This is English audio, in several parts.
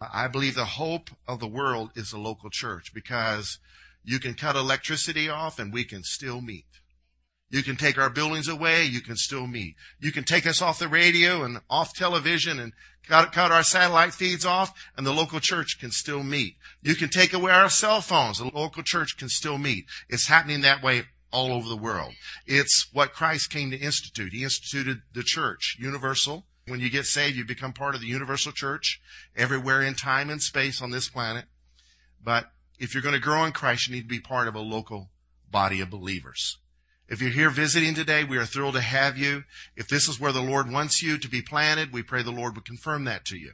I believe the hope of the world is the local church because you can cut electricity off and we can still meet. You can take our buildings away, you can still meet. You can take us off the radio and off television and cut, cut our satellite feeds off and the local church can still meet. You can take away our cell phones, the local church can still meet. It's happening that way all over the world. It's what Christ came to institute. He instituted the church, universal. When you get saved, you become part of the universal church everywhere in time and space on this planet. But if you're going to grow in Christ, you need to be part of a local body of believers. If you're here visiting today, we are thrilled to have you. If this is where the Lord wants you to be planted, we pray the Lord would confirm that to you.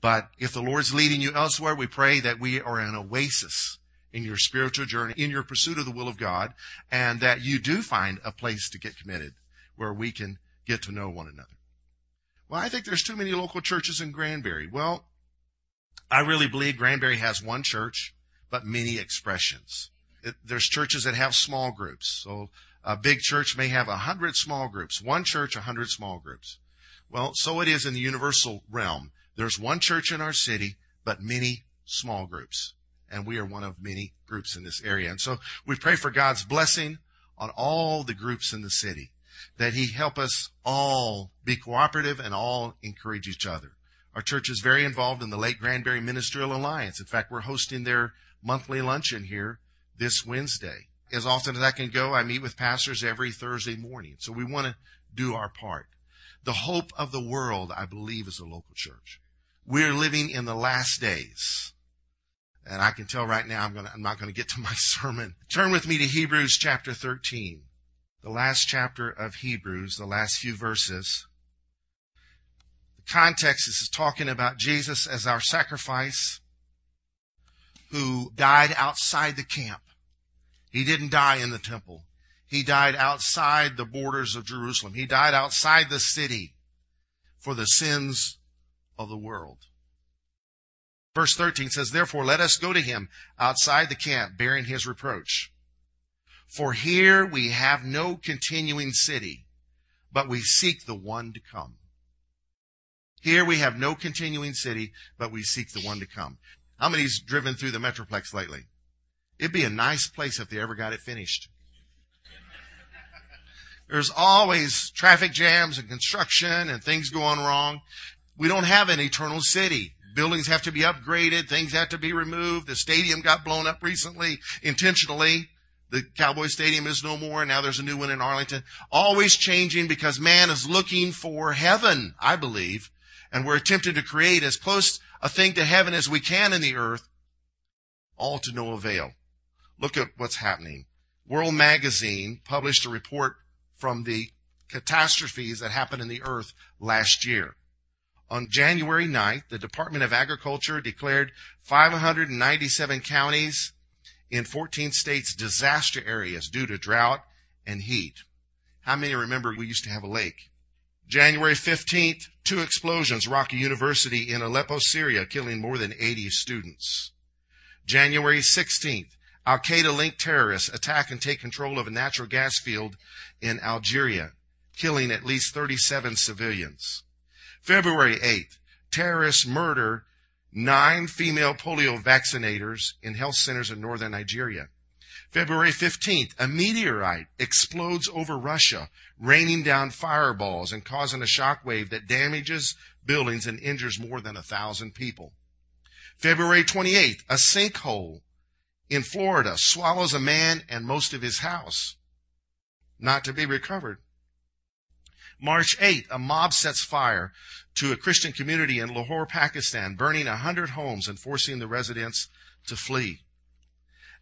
But if the Lord's leading you elsewhere, we pray that we are an oasis in your spiritual journey, in your pursuit of the will of God, and that you do find a place to get committed where we can get to know one another. Well, I think there's too many local churches in Granbury. Well, I really believe Granbury has one church, but many expressions. It, there's churches that have small groups. So a big church may have a hundred small groups. One church, a hundred small groups. Well, so it is in the universal realm. There's one church in our city, but many small groups. And we are one of many groups in this area. And so we pray for God's blessing on all the groups in the city, that He help us all be cooperative and all encourage each other. Our church is very involved in the Lake Granbury Ministerial Alliance. In fact, we're hosting their monthly luncheon here this Wednesday as often as I can go, I meet with pastors every Thursday morning. So we want to do our part. The hope of the world, I believe, is a local church. We're living in the last days. And I can tell right now I'm, gonna, I'm not going to get to my sermon. Turn with me to Hebrews chapter 13. The last chapter of Hebrews, the last few verses. The context is talking about Jesus as our sacrifice who died outside the camp. He didn't die in the temple. He died outside the borders of Jerusalem. He died outside the city for the sins of the world. Verse 13 says, Therefore let us go to him outside the camp, bearing his reproach. For here we have no continuing city, but we seek the one to come. Here we have no continuing city, but we seek the one to come. How many's driven through the Metroplex lately? It'd be a nice place if they ever got it finished. There's always traffic jams and construction and things going wrong. We don't have an eternal city. Buildings have to be upgraded. Things have to be removed. The stadium got blown up recently intentionally. The Cowboy Stadium is no more. Now there's a new one in Arlington. Always changing because man is looking for heaven, I believe. And we're attempting to create as close a thing to heaven as we can in the earth, all to no avail. Look at what's happening. World Magazine published a report from the catastrophes that happened in the earth last year. On January 9th, the Department of Agriculture declared 597 counties in 14 states disaster areas due to drought and heat. How many remember we used to have a lake? January 15th, two explosions rock a university in Aleppo, Syria, killing more than 80 students. January 16th, Al Qaeda linked terrorists attack and take control of a natural gas field in Algeria, killing at least 37 civilians. February 8th, terrorists murder nine female polio vaccinators in health centers in northern Nigeria. February 15th, a meteorite explodes over Russia, raining down fireballs and causing a shock wave that damages buildings and injures more than a thousand people. February 28th, a sinkhole in Florida swallows a man and most of his house, not to be recovered. March 8th, a mob sets fire to a Christian community in Lahore, Pakistan, burning a hundred homes and forcing the residents to flee.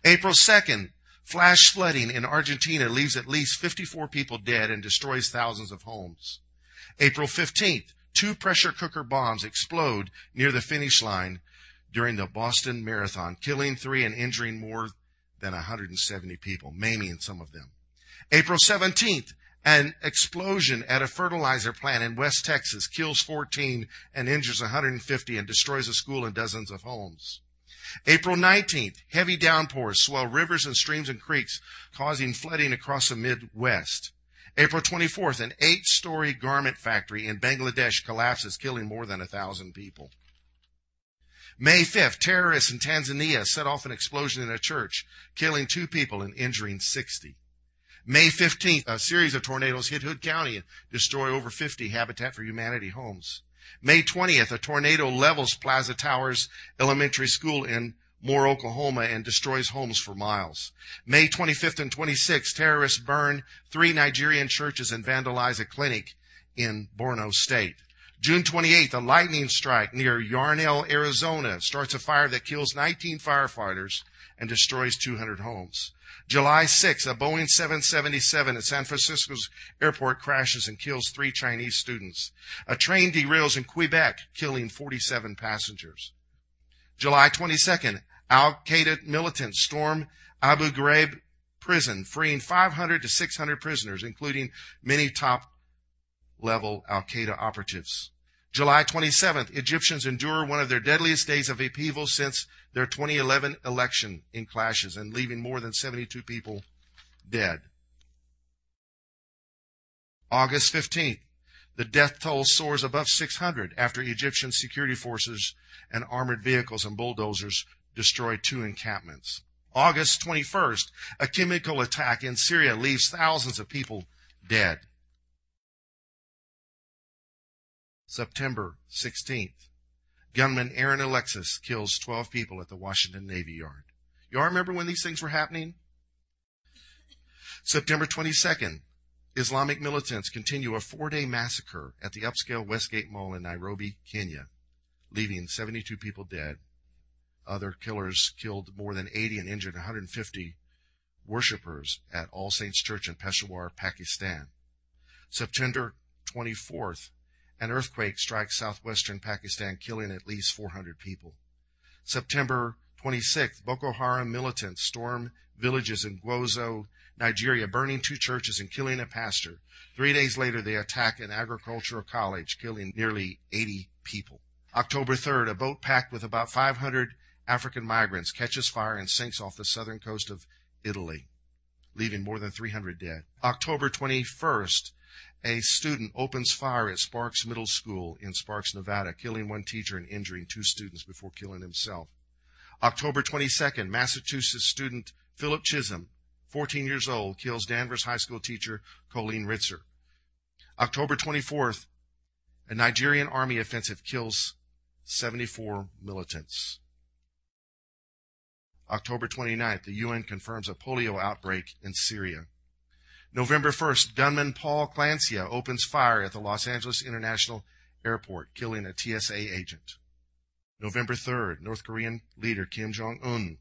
April 2nd, flash flooding in Argentina leaves at least 54 people dead and destroys thousands of homes. April 15th, two pressure cooker bombs explode near the finish line during the Boston Marathon, killing three and injuring more than 170 people, maiming some of them. April 17th, an explosion at a fertilizer plant in West Texas kills 14 and injures 150 and destroys a school and dozens of homes. April 19th, heavy downpours swell rivers and streams and creeks, causing flooding across the Midwest. April 24th, an eight-story garment factory in Bangladesh collapses, killing more than a thousand people. May 5th, terrorists in Tanzania set off an explosion in a church, killing two people and injuring 60. May 15th, a series of tornadoes hit Hood County and destroy over 50 Habitat for Humanity homes. May 20th, a tornado levels Plaza Towers Elementary School in Moore, Oklahoma, and destroys homes for miles. May 25th and 26th, terrorists burn three Nigerian churches and vandalize a clinic in Borno State. June 28th, a lightning strike near Yarnell, Arizona starts a fire that kills 19 firefighters and destroys 200 homes. July 6th, a Boeing 777 at San Francisco's airport crashes and kills three Chinese students. A train derails in Quebec, killing 47 passengers. July 22nd, Al-Qaeda militants storm Abu Ghraib prison, freeing 500 to 600 prisoners, including many top level Al-Qaeda operatives. July 27th, Egyptians endure one of their deadliest days of upheaval since their 2011 election in clashes and leaving more than 72 people dead. August 15th, the death toll soars above 600 after Egyptian security forces and armored vehicles and bulldozers destroy two encampments. August 21st, a chemical attack in Syria leaves thousands of people dead. September 16th, gunman Aaron Alexis kills 12 people at the Washington Navy Yard. You all remember when these things were happening? September 22nd, Islamic militants continue a four-day massacre at the upscale Westgate Mall in Nairobi, Kenya, leaving 72 people dead. Other killers killed more than 80 and injured 150 worshippers at All Saints Church in Peshawar, Pakistan. September 24th, an earthquake strikes southwestern Pakistan, killing at least 400 people. September 26th, Boko Haram militants storm villages in Gwoza, Nigeria, burning two churches and killing a pastor. Three days later, they attack an agricultural college, killing nearly 80 people. October 3rd, a boat packed with about 500 African migrants catches fire and sinks off the southern coast of Italy, leaving more than 300 dead. October 21st, a student opens fire at Sparks Middle School in Sparks, Nevada, killing one teacher and injuring two students before killing himself. October 22nd, Massachusetts student Philip Chism, 14 years old, kills Danvers High School teacher Colleen Ritzer. October 24th, a Nigerian army offensive kills 74 militants. October 29th, the UN confirms a polio outbreak in Syria. November 1st, gunman Paul Clancia opens fire at the Los Angeles International Airport, killing a TSA agent. November 3rd, North Korean leader Kim Jong-un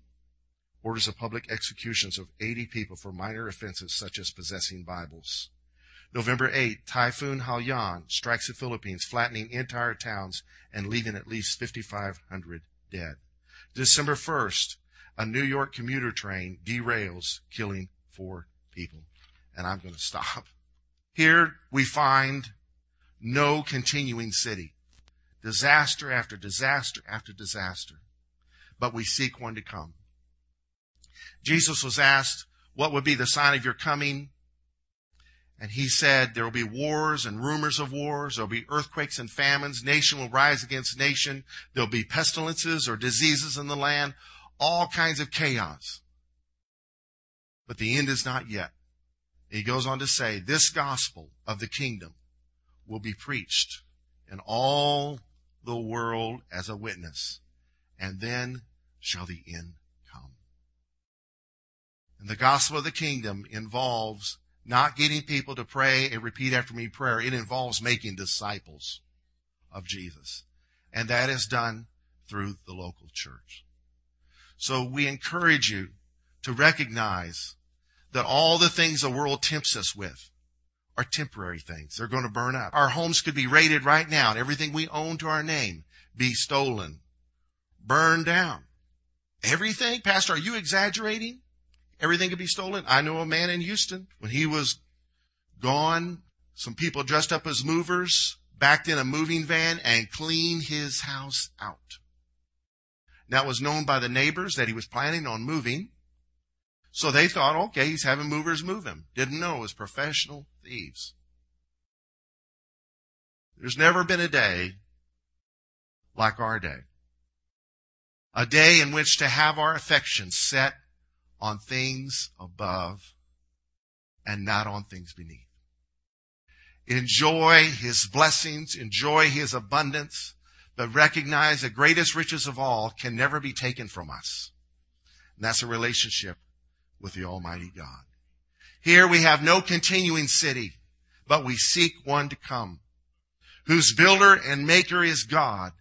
orders the public executions of 80 people for minor offenses such as possessing Bibles. November 8th, Typhoon Haiyan strikes the Philippines, flattening entire towns and leaving at least 5,500 dead. December 1st, a New York commuter train derails, killing four people and I'm going to stop. Here we find no continuing city. Disaster after disaster after disaster. But we seek one to come. Jesus was asked, what would be the sign of your coming? And he said, there will be wars and rumors of wars. There'll be earthquakes and famines. Nation will rise against nation. There'll be pestilences or diseases in the land. All kinds of chaos. But the end is not yet. He goes on to say, this gospel of the kingdom will be preached in all the world as a witness, and then shall the end come. And the gospel of the kingdom involves not getting people to pray a repeat after me prayer. It involves making disciples of Jesus. And that is done through the local church. So we encourage you to recognize that all the things the world tempts us with are temporary things. They're going to burn up. Our homes could be raided right now and everything we own to our name be stolen, burned down. Everything? Pastor, are you exaggerating? Everything could be stolen? I know a man in Houston when he was gone, some people dressed up as movers backed in a moving van and cleaned his house out. Now it was known by the neighbors that he was planning on moving. So they thought, okay, he's having movers move him. Didn't know it was professional thieves. There's never been a day like our day. A day in which to have our affections set on things above and not on things beneath. Enjoy His blessings, enjoy His abundance, but recognize the greatest riches of all can never be taken from us. And that's a relationship with the Almighty God. Here we have no continuing city, but we seek one to come, whose builder and maker is God,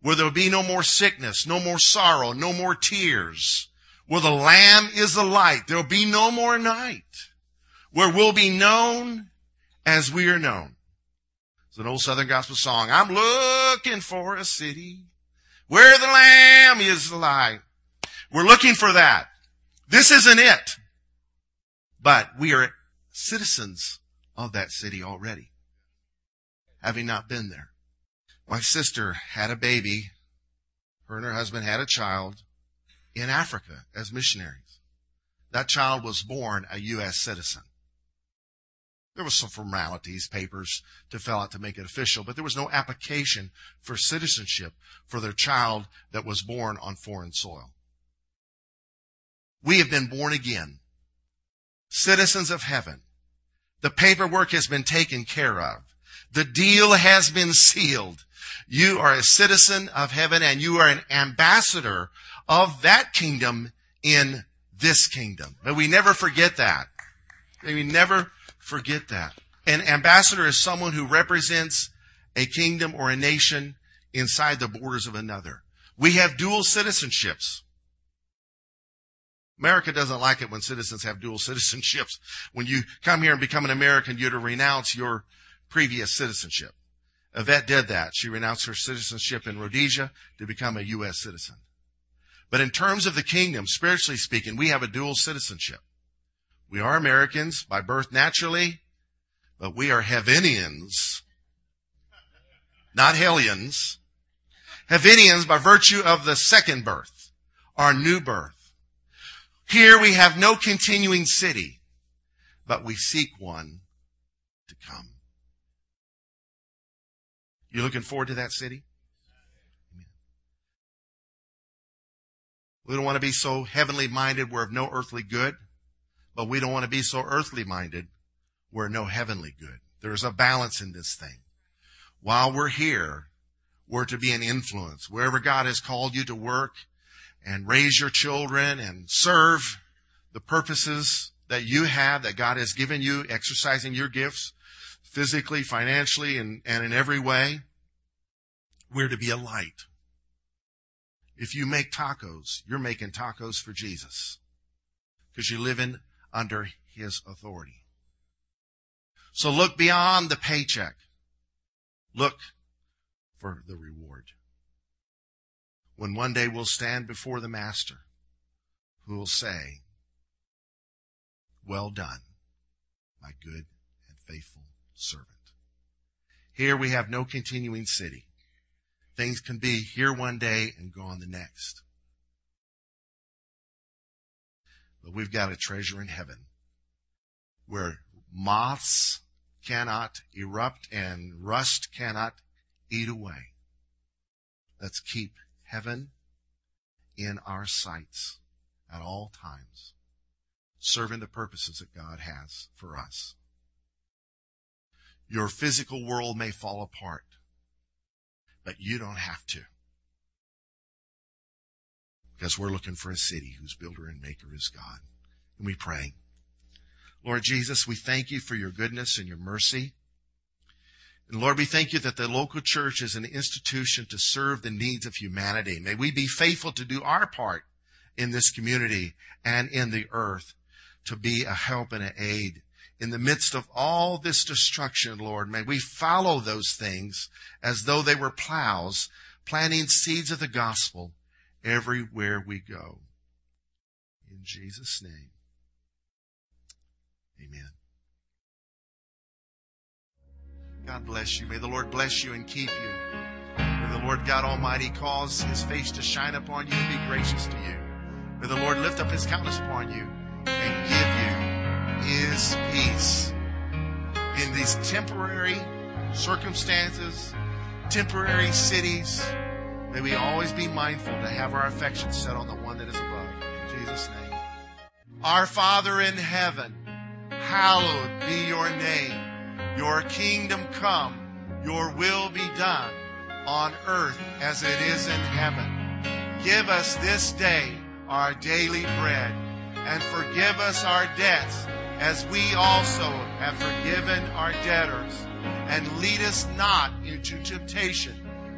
where there will be no more sickness, no more sorrow, no more tears, where the Lamb is the light. There will be no more night, where we'll be known as we are known. It's an old Southern gospel song. I'm looking for a city where the Lamb is the light. We're looking for that. This isn't it. But we are citizens of that city already, having not been there. My sister had a baby. Her and her husband had a child in Africa as missionaries. That child was born a U.S. citizen. There was some formalities, papers to fill out to make it official, but there was no application for citizenship for their child that was born on foreign soil. We have been born again, citizens of heaven. The paperwork has been taken care of. The deal has been sealed. You are a citizen of heaven and you are an ambassador of that kingdom in this kingdom. But we never forget that. We never forget that. An ambassador is someone who represents a kingdom or a nation inside the borders of another. We have dual citizenships. America doesn't like it when citizens have dual citizenships. When you come here and become an American, you're to renounce your previous citizenship. Yvette did that. She renounced her citizenship in Rhodesia to become a U.S. citizen. But in terms of the kingdom, spiritually speaking, we have a dual citizenship. We are Americans by birth naturally, but we are Heavenians, not Hellions. Heavenians by virtue of the second birth, our new birth. Here we have no continuing city, but we seek one to come. You looking forward to that city? We don't want to be so heavenly minded we're of no earthly good. But we don't want to be so earthly minded. We're no heavenly good. There's a balance in this thing. While we're here, we're to be an influence. Wherever God has called you to work and raise your children and serve the purposes that you have, that God has given you, exercising your gifts physically, financially, and, and in every way, we're to be a light. If you make tacos, you're making tacos for Jesus because you live in under his authority. So look beyond the paycheck. Look for the reward. When one day we'll stand before the master who will say, well done, my good and faithful servant. Here we have no continuing city. Things can be here one day and gone the next. But we've got a treasure in heaven where moths cannot erupt and rust cannot eat away. Let's keep heaven in our sights at all times, serving the purposes that God has for us. Your physical world may fall apart, but you don't have to because we're looking for a city whose builder and maker is God. And we pray. Lord Jesus, we thank you for your goodness and your mercy. And Lord, we thank you that the local church is an institution to serve the needs of humanity. May we be faithful to do our part in this community and in the earth to be a help and an aid in the midst of all this destruction, Lord. May we follow those things as though they were plows, planting seeds of the gospel everywhere we go. In Jesus' name, amen. God bless you. May the Lord bless you and keep you. May the Lord God Almighty cause his face to shine upon you and be gracious to you. May the Lord lift up his countenance upon you and give you his peace in these temporary circumstances, temporary cities, May we always be mindful to have our affections set on the one that is above. In Jesus' name. Our Father in heaven, hallowed be your name. Your kingdom come, your will be done on earth as it is in heaven. Give us this day our daily bread and forgive us our debts as we also have forgiven our debtors. And lead us not into temptation,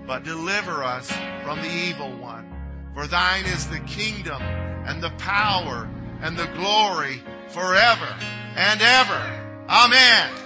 but deliver us from the evil one. For thine is the kingdom and the power and the glory forever and ever. Amen.